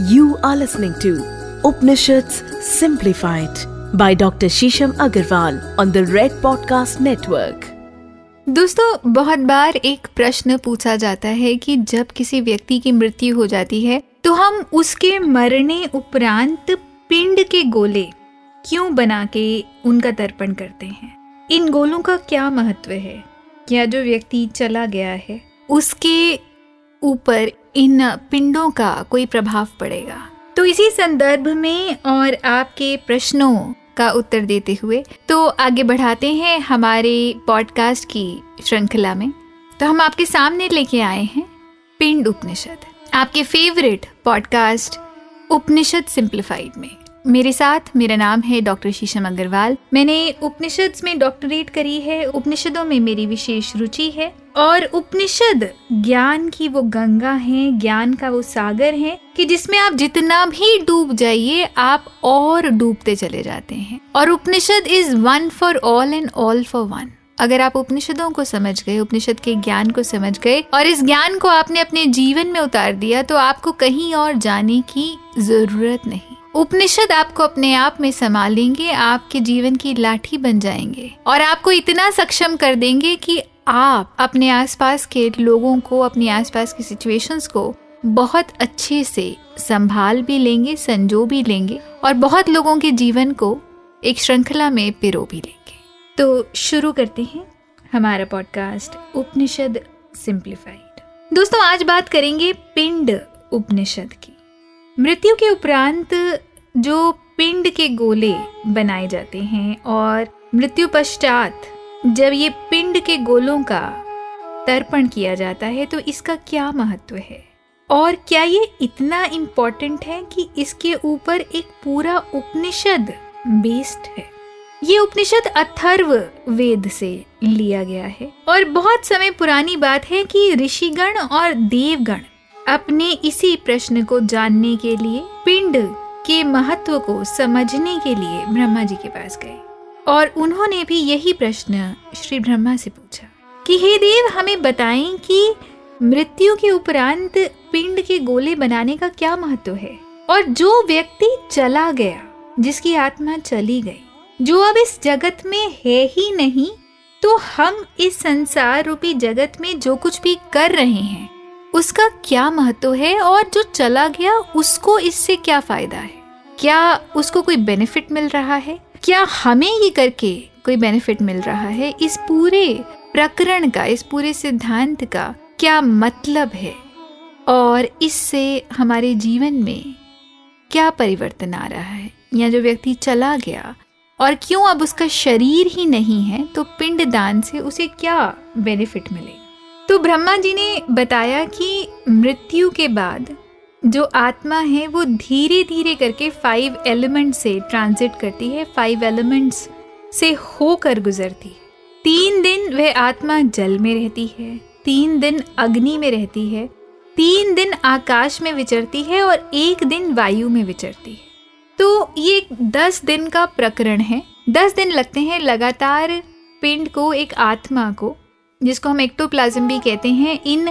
You are listening to Upanishads Simplified by Dr. Shisham Agarwal on the Red Podcast Network. दोस्तों, बहुत बार एक प्रश्न पूछा जाता है कि जब किसी व्यक्ति की मृत्यु हो जाती है तो हम उसके मरने उपरांत पिंड के गोले क्यों बना के उनका तर्पण करते हैं इन गोलों का क्या महत्व है क्या जो व्यक्ति चला गया है, उसके ऊपर इन पिंडों का कोई प्रभाव पड़ेगा। तो इसी संदर्भ में और आपके प्रश्नों का उत्तर देते हुए तो आगे बढ़ाते हैं हमारे पॉडकास्ट की श्रृंखला में। तो हम आपके सामने लेके आए हैं पिंड उपनिषद, आपके फेवरेट पॉडकास्ट उपनिषद सिंप्लीफाइड में। मेरे साथ मेरा नाम है डॉक्टर शीशम अग्रवाल। मैंने उपनिषद में डॉक्टरेट करी है, उपनिषदों में मेरी विशेष रुचि है और उपनिषद ज्ञान की वो गंगा है, ज्ञान का वो सागर है कि जिसमें आप जितना भी डूब जाइए, आप और डूबते चले जाते हैं। और Upanishad is one for all and all for one अगर आप उपनिषदों को समझ गए, उपनिषद के ज्ञान को समझ गए और इस ज्ञान को आपने अपने जीवन में उतार दिया तो आपको कहीं और जाने की ज़रूरत नहीं। उपनिषद आपको अपने आप में संभालेंगे आपके जीवन की लाठी बन जाएँगे। और आपको इतना सक्षम कर देंगे कि आप अपने आसपास के लोगों को, अपने आसपास की सिचुएशंस को बहुत अच्छे से संभाल भी लेंगे, संजो भी लेंगे और बहुत लोगों के जीवन को एक श्रृंखला में पिरो भी लेंगे। तो शुरू करते हैं हमारा पॉडकास्ट उपनिषद सिंप्लीफाइड दोस्तों, आज बात करेंगे पिंड उपनिषद की। मृत्यु के उपरांत जो पिंड के गोले बनाए जाते हैं और मृत्यु पश्चात जब ये पिंड के गोलों का तर्पण किया जाता है तो इसका क्या महत्व है? और क्या ये इतना इम्पोर्टेंट है कि इसके ऊपर एक पूरा उपनिषद बेस्ड है? ये उपनिषद अथर्व वेद से लिया गया है। और बहुत समय पुरानी बात है कि ऋषिगण और देवगण अपने इसी प्रश्न को जानने के लिए, पिंड के महत्व को समझने के लिए ब्रह्मा जी के पास गए। और उन्होंने भी यही प्रश्न श्री ब्रह्मा से पूछा कि, हे देव, हमें बताएँ कि मृत्यु के उपरांत पिंड के गोले बनाने का क्या महत्व है? और जो व्यक्ति चला गया, जिसकी आत्मा चली गई, जो अब इस जगत में है ही नहीं तो हम इस संसार रूपी जगत में जो कुछ भी कर रहे हैं उसका क्या महत्व है और जो चला गया उसको इससे क्या फ़ायदा है? क्या उसको कोई बेनिफिट मिल रहा है? क्या हमें ये करके कोई बेनिफिट मिल रहा है? इस पूरे प्रकरण का, इस पूरे सिद्धांत का क्या मतलब है? और इससे हमारे जीवन में क्या परिवर्तन आ रहा है? या जो व्यक्ति चला गया और क्यों अब उसका शरीर ही नहीं है तो पिंड दान से उसे क्या बेनिफिट मिले तो ब्रह्मा जी ने बताया कि मृत्यु के बाद जो आत्मा है, वो धीरे धीरे करके फाइव एलिमेंट से ट्रांजिट करती है फाइव एलिमेंट्स से होकर गुजरती है। तीन दिन वह आत्मा जल में रहती है, तीन दिन अग्नि में रहती है, तीन दिन आकाश में विचरती है और एक दिन वायु में विचरती है। तो ये दस दिन का प्रकरण है। दस दिन लगते हैं, लगातार पिंड को, एक आत्मा को जिसको हम एक्टोप्लाज्म भी कहते हैं, इन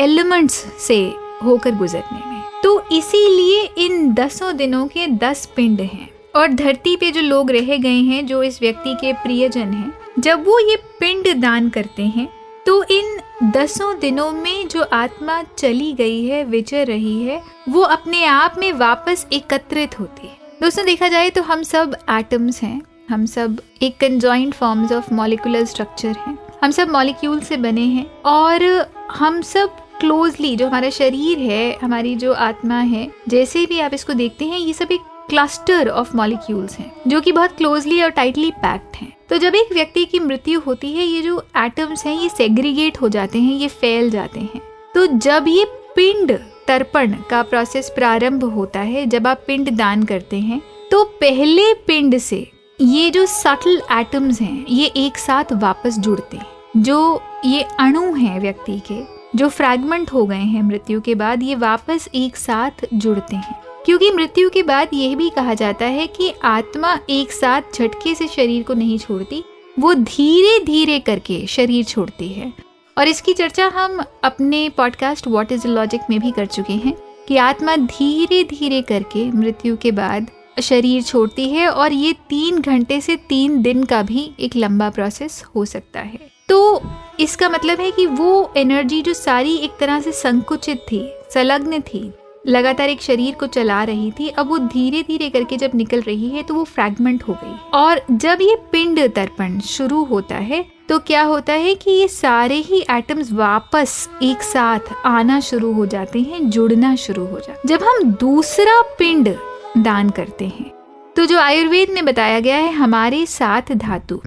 एलिमेंट्स से होकर गुजरने में। तो इसीलिए इन दसों दिनों के दस पिंड हैं। और धरती पे जो लोग रह गए हैं, जो इस व्यक्ति के प्रियजन हैं, जब वो ये पिंड दान करते हैं तो इन दसों दिनों में जो आत्मा चली गई है, विचर रही है, वो अपने आप में वापस एकत्रित होती है। दोस्तों, देखा जाए तो हम सब एटम्स हैं, हम सब एक conjoint forms of molecular structure हैं। हम सब मॉलिक्यूल से बने हैं और हम सब क्लोजली जो हमारा शरीर है, हमारी जो आत्मा है, जैसे भी आप इसको देखते हैं, ये सब एक क्लस्टर ऑफ़ मॉलिक्यूल्स हैं, जो कि बहुत क्लोजली और टाइटली पैक्ड हैं। तो जब एक व्यक्ति की मृत्यु होती है, ये जो एटम्स हैं, ये सेग्रीगेट हो जाते हैं, ये फैल जाते हैं। तो जब ये पिंड तर्पण का प्रोसेस प्रारंभ होता है, जब आप पिंड दान करते हैं तो पहले पिंड से ये जो सटल एटम्स हैं, ये एक साथ वापस जुड़ते हैं। जो ये अणु हैं व्यक्ति के, जो फ्रैगमेंट हो गए हैं मृत्यु के बाद, ये वापस एक साथ जुड़ते हैं। क्योंकि मृत्यु के बाद यह भी कहा जाता है कि आत्मा एक साथ झटके से शरीर को नहीं छोड़ती, वो धीरे धीरे करके शरीर छोड़ती है। और इसकी चर्चा हम अपने पॉडकास्ट व्हाट इज़ लॉजिक में भी कर चुके हैं कि आत्मा धीरे धीरे करके मृत्यु के बाद शरीर छोड़ती है और ये तीन घंटे से तीन दिन का भी एक लंबा प्रोसेस हो सकता है। तो इसका मतलब है कि वो एनर्जी जो सारी एक तरह से संकुचित थी, संलग्न थी, लगातार एक शरीर को चला रही थी, अब वो धीरे धीरे करके जब निकल रही है तो वो फ्रैगमेंट हो गई। और जब ये पिंड तर्पण शुरू होता है तो क्या होता है कि ये सारे ही एटम्स वापस एक साथ आना शुरू हो जाते हैं, जुड़ना शुरू हो जाते जब हम दूसरा पिंड दान करते हैं। तो जो आयुर्वेद में बताया गया है, हमारे सात धातु,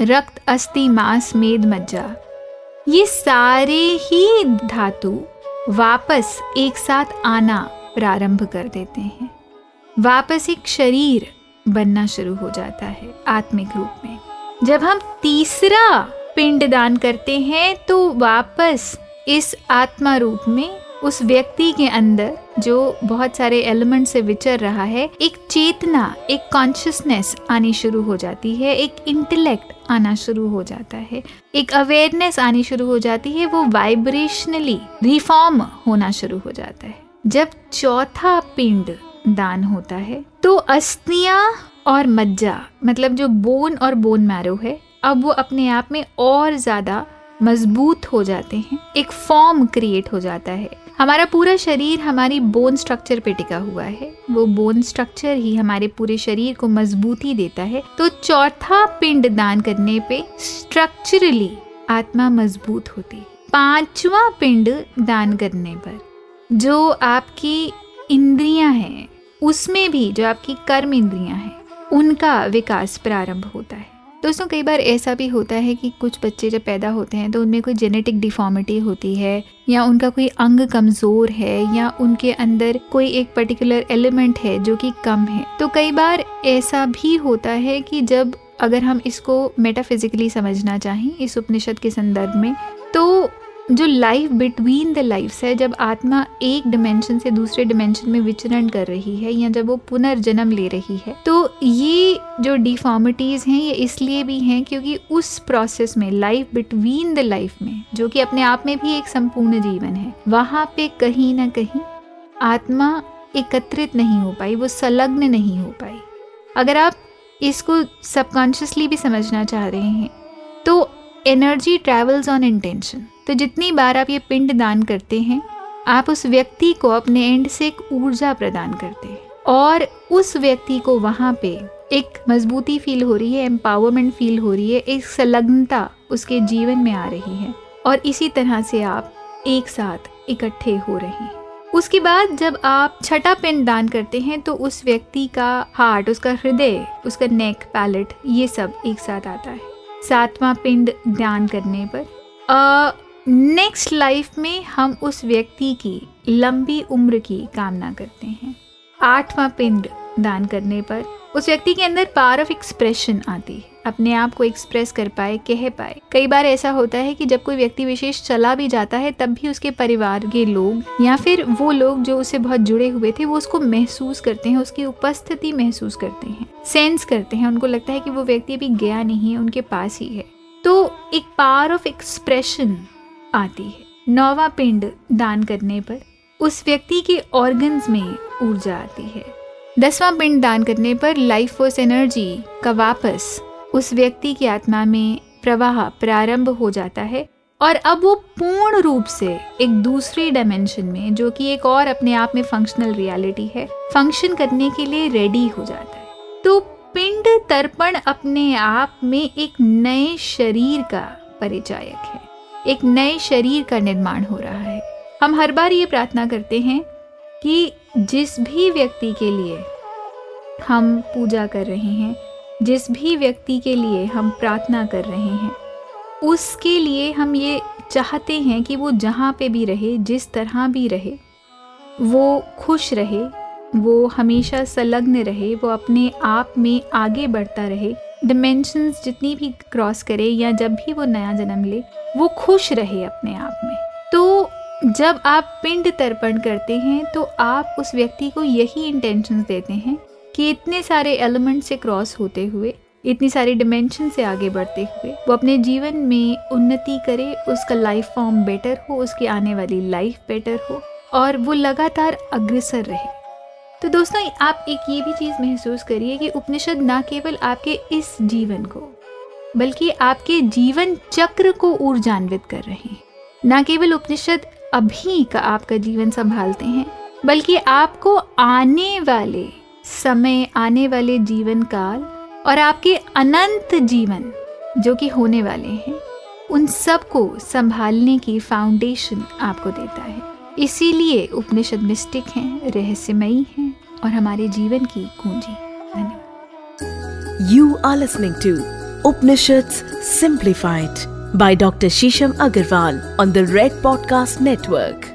रक्त, अस्थि, मांस, मेद, मज्जा, ये सारे ही धातु वापस एक साथ आना प्रारंभ कर देते हैं। वापस एक शरीर बनना शुरू हो जाता है आत्मिक रूप में। जब हम तीसरा पिंड दान करते हैं तो वापस इस आत्मा रूप में उस व्यक्ति के अंदर जो बहुत सारे एलिमेंट से विचर रहा है, एक चेतना, एक कॉन्शियसनेस आनी शुरू हो जाती है, एक इंटेलेक्ट आना शुरू हो जाता है। एक अवेयरनेस आनी शुरू हो जाती है, वो वाइब्रेशनली रिफॉर्म होना शुरू हो जाता है। जब चौथा पिंड दान होता है तो अस्थियाँ और मज्जा मतलब जो बोन और बोन मैरो है, अब वो अपने आप में और ज़्यादा मज़बूत हो जाते हैं, एक फॉर्म क्रिएट हो जाता है। हमारा पूरा शरीर हमारी बोन स्ट्रक्चर पे टिका हुआ है। वो बोन स्ट्रक्चर ही हमारे पूरे शरीर को मजबूती देता है। तो चौथा पिंड दान करने पे स्ट्रक्चरली आत्मा मज़बूत होती। है पांचवा पिंड दान करने पर जो आपकी इंद्रियाँ हैं, उसमें भी जो आपकी कर्म इंद्रियाँ हैं, उनका विकास प्रारंभ होता है। दोस्तों, कई बार ऐसा भी होता है कि कुछ बच्चे जब पैदा होते हैं तो उनमें कोई जेनेटिक डिफॉर्मिटी होती है या उनका कोई अंग कमज़ोर है या उनके अंदर कोई एक पर्टिकुलर एलिमेंट है जो कि कम है। तो कई बार ऐसा भी होता है कि जब अगर हम इसको मेटाफिजिकली समझना चाहें, इस उपनिषद के संदर्भ में तो जो लाइफ बिटवीन द लाइफ्स है, जब आत्मा एक डिमेंशन से दूसरे डिमेंशन में विचरण कर रही है या जब वो पुनर्जन्म ले रही है तो ये जो डिफॉर्मिटीज़ हैं, ये इसलिए भी हैं क्योंकि उस प्रोसेस में लाइफ बिटवीन द लाइफ में, जो कि अपने आप में भी एक संपूर्ण जीवन है, वहाँ पे कहीं ना कहीं आत्मा एकत्रित नहीं हो पाई, वो संलग्न नहीं हो पाई। अगर आप इसको सबकॉन्शियसली भी समझना चाह रहे हैं तो एनर्जी ट्रेवल्स ऑन इंटेंशन तो जितनी बार आप ये पिंड दान करते हैं, आप उस व्यक्ति को अपने एंड से एक ऊर्जा प्रदान करते हैं। और उस व्यक्ति को वहाँ पे एक मजबूती फील हो रही है एम्पावरमेंट फील हो रही है, एक संलग्नता उसके जीवन में आ रही है। और इसी तरह से आप एक साथ इकट्ठे हो रहे हैं। उसके बाद जब आप छठा पिंड दान करते हैं तो उस व्यक्ति का हार्ट उसका हृदय, उसका नेक पैलेट ये सब एक साथ आता है। सातवां पिंड दान करने पर नेक्स्ट लाइफ में हम उस व्यक्ति की लंबी उम्र की कामना करते हैं। आठवां पिंड दान करने पर उस व्यक्ति के अंदर पावर ऑफ़ एक्सप्रेशन आती है। अपने आप को एक्सप्रेस कर पाए, कह पाए। कई बार ऐसा होता है कि जब कोई व्यक्ति विशेष चला भी जाता है, तब भी उसके परिवार के लोग या फिर वो लोग जो उससे बहुत जुड़े हुए थे, वो उसको महसूस करते हैं, उसकी उपस्थिति महसूस करते हैं। सेंस करते हैं। उनको लगता है कि वो व्यक्ति अभी गया नहीं है, उनके पास ही है। तो एक पावर ऑफ़ एक्सप्रेशन आती है। नौवा पिंड दान करने पर उस व्यक्ति के ऑर्गन्स में ऊर्जा आती है। दसवां पिंड दान करने पर लाइफ फोर्स एनर्जी का वापस उस व्यक्ति की आत्मा में प्रवाह प्रारंभ हो जाता है और अब वो पूर्ण रूप से एक दूसरी डायमेंशन में, जो कि एक और अपने आप में फंक्शनल रियलिटी है फ़ंक्शन करने के लिए रेडी हो जाता है। तो पिंड तर्पण अपने आप में एक नए शरीर का परिचायक है। एक नए शरीर का निर्माण हो रहा है। हम हर बार ये प्रार्थना करते हैं कि जिस भी व्यक्ति के लिए हम पूजा कर रहे हैं, जिस भी व्यक्ति के लिए हम प्रार्थना कर रहे हैं, उसके लिए हम ये चाहते हैं कि वो जहाँ पे भी रहे, जिस तरह भी रहे, वो खुश रहे, वो हमेशा संलग्न रहे, वो अपने आप में आगे बढ़ता रहे डिमेंशंस जितनी भी क्रॉस करे या जब भी वो नया जन्म ले, वो खुश रहे अपने आप में। तो जब आप पिंड तर्पण करते हैं तो आप उस व्यक्ति को यही इंटेंशन देते हैं कि इतने सारे एलिमेंट से क्रॉस होते हुए, इतनी सारी डिमेंशन से आगे बढ़ते हुए, वो अपने जीवन में उन्नति करे, उसका लाइफ फॉर्म बेटर हो, उसकी आने वाली लाइफ बेटर हो, और वो लगातार अग्रसर रहे। तो दोस्तों, आप एक ये भी चीज़ महसूस करिए कि उपनिषद ना केवल आपके इस जीवन को, बल्कि आपके जीवन चक्र को ऊर्जान्वित कर रहे हैं। ना केवल उपनिषद अभी का आपका जीवन संभालते हैं, बल्कि आपको आने वाले समय, आने वाले जीवन काल और आपके अनंत जीवन जो कि होने वाले हैं, उन सबको संभालने की फाउंडेशन आपको देता है। इसीलिए उपनिषद मिस्टिक हैं, रहस्यमयी हैं और हमारे जीवन की कुंजी you are listening to Upanishad simplified by doctor Sheesham Agrawal on the red podcast Network.